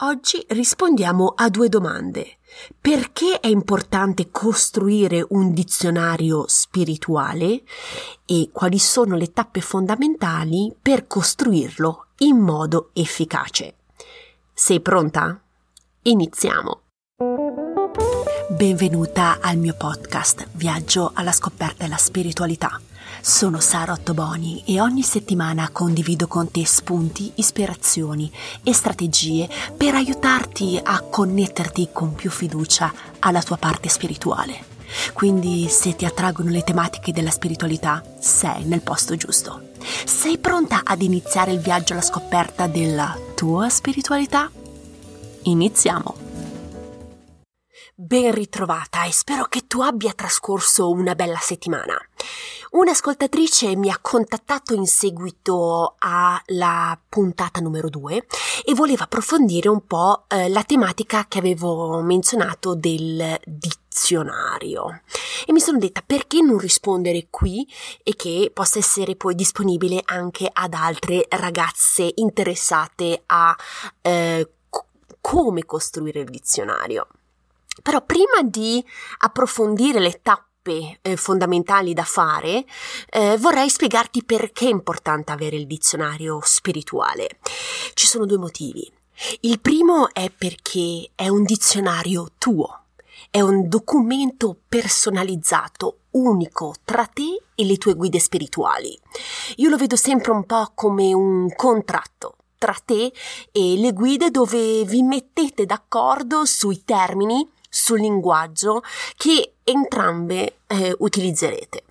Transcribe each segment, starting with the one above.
Oggi rispondiamo a due domande. Perché è importante costruire un dizionario spirituale e quali sono le tappe fondamentali per costruirlo in modo efficace? Sei pronta? Iniziamo! Benvenuta al mio podcast Viaggio alla scoperta della spiritualità sono Sara Ottoboni e ogni settimana condivido con te spunti, ispirazioni e strategie per aiutarti a connetterti con più fiducia alla tua parte spirituale. Quindi se ti attraggono le tematiche della spiritualità, sei nel posto giusto. Sei pronta ad iniziare il viaggio alla scoperta della tua spiritualità? Iniziamo! Ben ritrovata e spero che tu abbia trascorso una bella settimana. Un'ascoltatrice mi ha contattato in seguito alla puntata numero 2 e voleva approfondire un po' eh, la tematica che avevo menzionato del dizionario e mi sono detta perché non rispondere qui e che possa essere poi disponibile anche ad altre ragazze interessate a eh, come costruire il dizionario. Però prima di approfondire le tappe eh, fondamentali da fare, eh, vorrei spiegarti perché è importante avere il dizionario spirituale. Ci sono due motivi. Il primo è perché è un dizionario tuo, è un documento personalizzato, unico tra te e le tue guide spirituali. Io lo vedo sempre un po' come un contratto tra te e le guide dove vi mettete d'accordo sui termini sul linguaggio che entrambe eh, utilizzerete.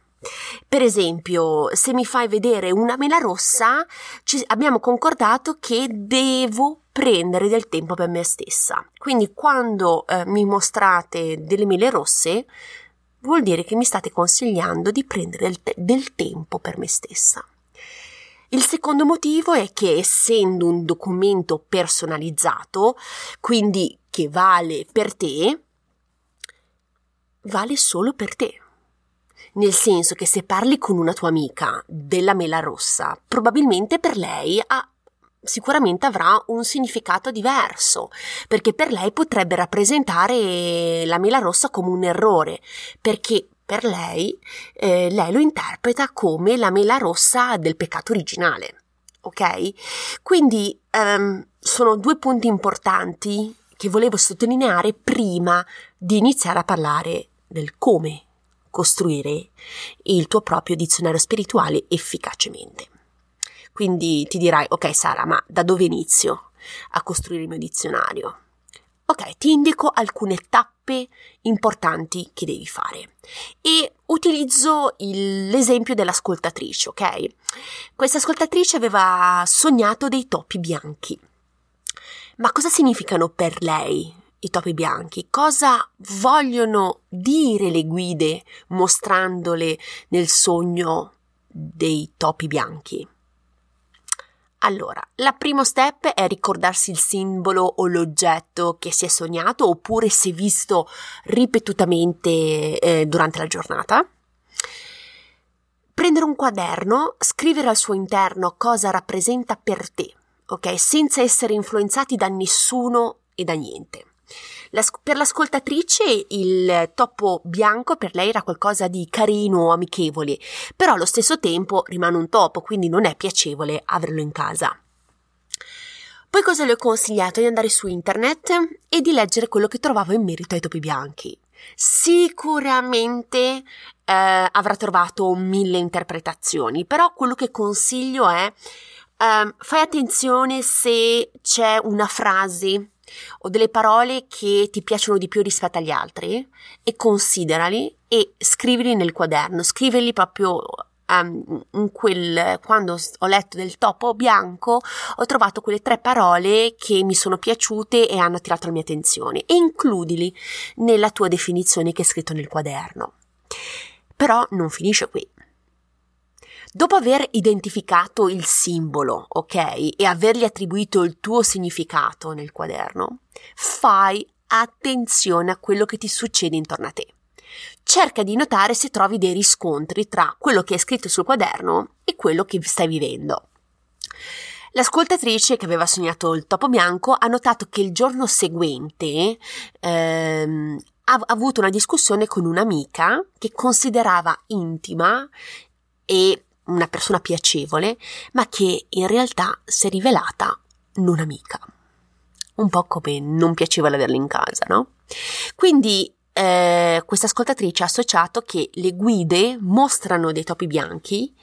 Per esempio, se mi fai vedere una mela rossa, ci, abbiamo concordato che devo prendere del tempo per me stessa. Quindi quando eh, mi mostrate delle mele rosse, vuol dire che mi state consigliando di prendere del, del tempo per me stessa. Il secondo motivo è che essendo un documento personalizzato, quindi che vale per te, vale solo per te. Nel senso che se parli con una tua amica della mela rossa, probabilmente per lei ha sicuramente avrà un significato diverso, perché per lei potrebbe rappresentare la mela rossa come un errore, perché per lei eh, lei lo interpreta come la mela rossa del peccato originale. Ok? Quindi um, sono due punti importanti che volevo sottolineare prima di iniziare a parlare del come costruire il tuo proprio dizionario spirituale efficacemente. Quindi ti dirai, ok Sara, ma da dove inizio a costruire il mio dizionario? Ok, ti indico alcune tappe importanti che devi fare e utilizzo il, l'esempio dell'ascoltatrice, ok? Questa ascoltatrice aveva sognato dei topi bianchi. Ma cosa significano per lei i topi bianchi? Cosa vogliono dire le guide mostrandole nel sogno dei topi bianchi? Allora, la primo step è ricordarsi il simbolo o l'oggetto che si è sognato oppure si è visto ripetutamente eh, durante la giornata. Prendere un quaderno, scrivere al suo interno cosa rappresenta per te, ok? Senza essere influenzati da nessuno e da niente. Per l'ascoltatrice il topo bianco per lei era qualcosa di carino o amichevole, però allo stesso tempo rimane un topo, quindi non è piacevole averlo in casa. Poi cosa le ho consigliato? Di andare su internet e di leggere quello che trovavo in merito ai topi bianchi. Sicuramente eh, avrà trovato mille interpretazioni, però quello che consiglio è eh, fai attenzione se c'è una frase o delle parole che ti piacciono di più rispetto agli altri e considerali e scrivili nel quaderno, scrivili proprio um, in quel, quando ho letto del topo bianco ho trovato quelle tre parole che mi sono piaciute e hanno attirato la mia attenzione e includili nella tua definizione che è scritto nel quaderno. Però non finisce qui. Dopo aver identificato il simbolo, ok, e avergli attribuito il tuo significato nel quaderno, fai attenzione a quello che ti succede intorno a te. Cerca di notare se trovi dei riscontri tra quello che è scritto sul quaderno e quello che stai vivendo. L'ascoltatrice che aveva sognato il topo bianco ha notato che il giorno seguente ehm, ha avuto una discussione con un'amica che considerava intima e una persona piacevole, ma che in realtà si è rivelata non amica. Un po' come non piaceva averla in casa, no? Quindi eh, questa ascoltatrice ha associato che le guide mostrano dei topi bianchi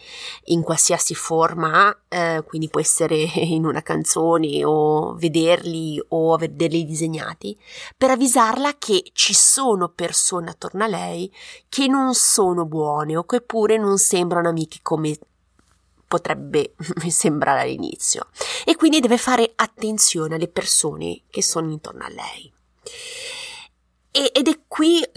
in qualsiasi forma, eh, quindi può essere in una canzone o vederli o vederli disegnati, per avvisarla che ci sono persone attorno a lei che non sono buone o che pure non sembrano amiche come potrebbe sembrare all'inizio e quindi deve fare attenzione alle persone che sono intorno a lei. Ed è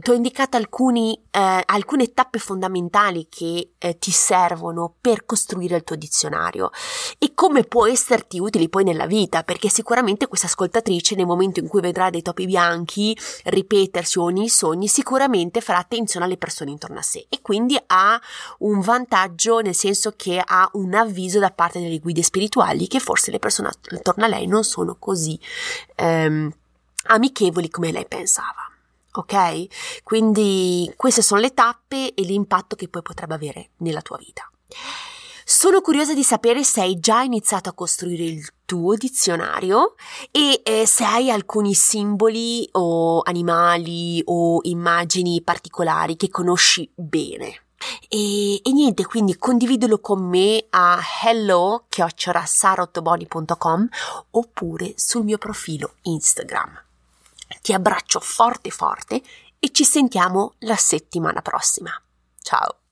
ti ho indicato alcuni, eh, alcune tappe fondamentali che eh, ti servono per costruire il tuo dizionario e come può esserti utili poi nella vita, perché sicuramente questa ascoltatrice nel momento in cui vedrà dei topi bianchi ripetersi o nei sogni, sicuramente farà attenzione alle persone intorno a sé e quindi ha un vantaggio nel senso che ha un avviso da parte delle guide spirituali che forse le persone attorno a lei non sono così ehm, amichevoli come lei pensava ok? Quindi queste sono le tappe e l'impatto che poi potrebbe avere nella tua vita. Sono curiosa di sapere se hai già iniziato a costruire il tuo dizionario e eh, se hai alcuni simboli o animali o immagini particolari che conosci bene. E, e niente, quindi condividilo con me a hello-sarotoboni.com oppure sul mio profilo Instagram. Ti abbraccio forte forte e ci sentiamo la settimana prossima. Ciao!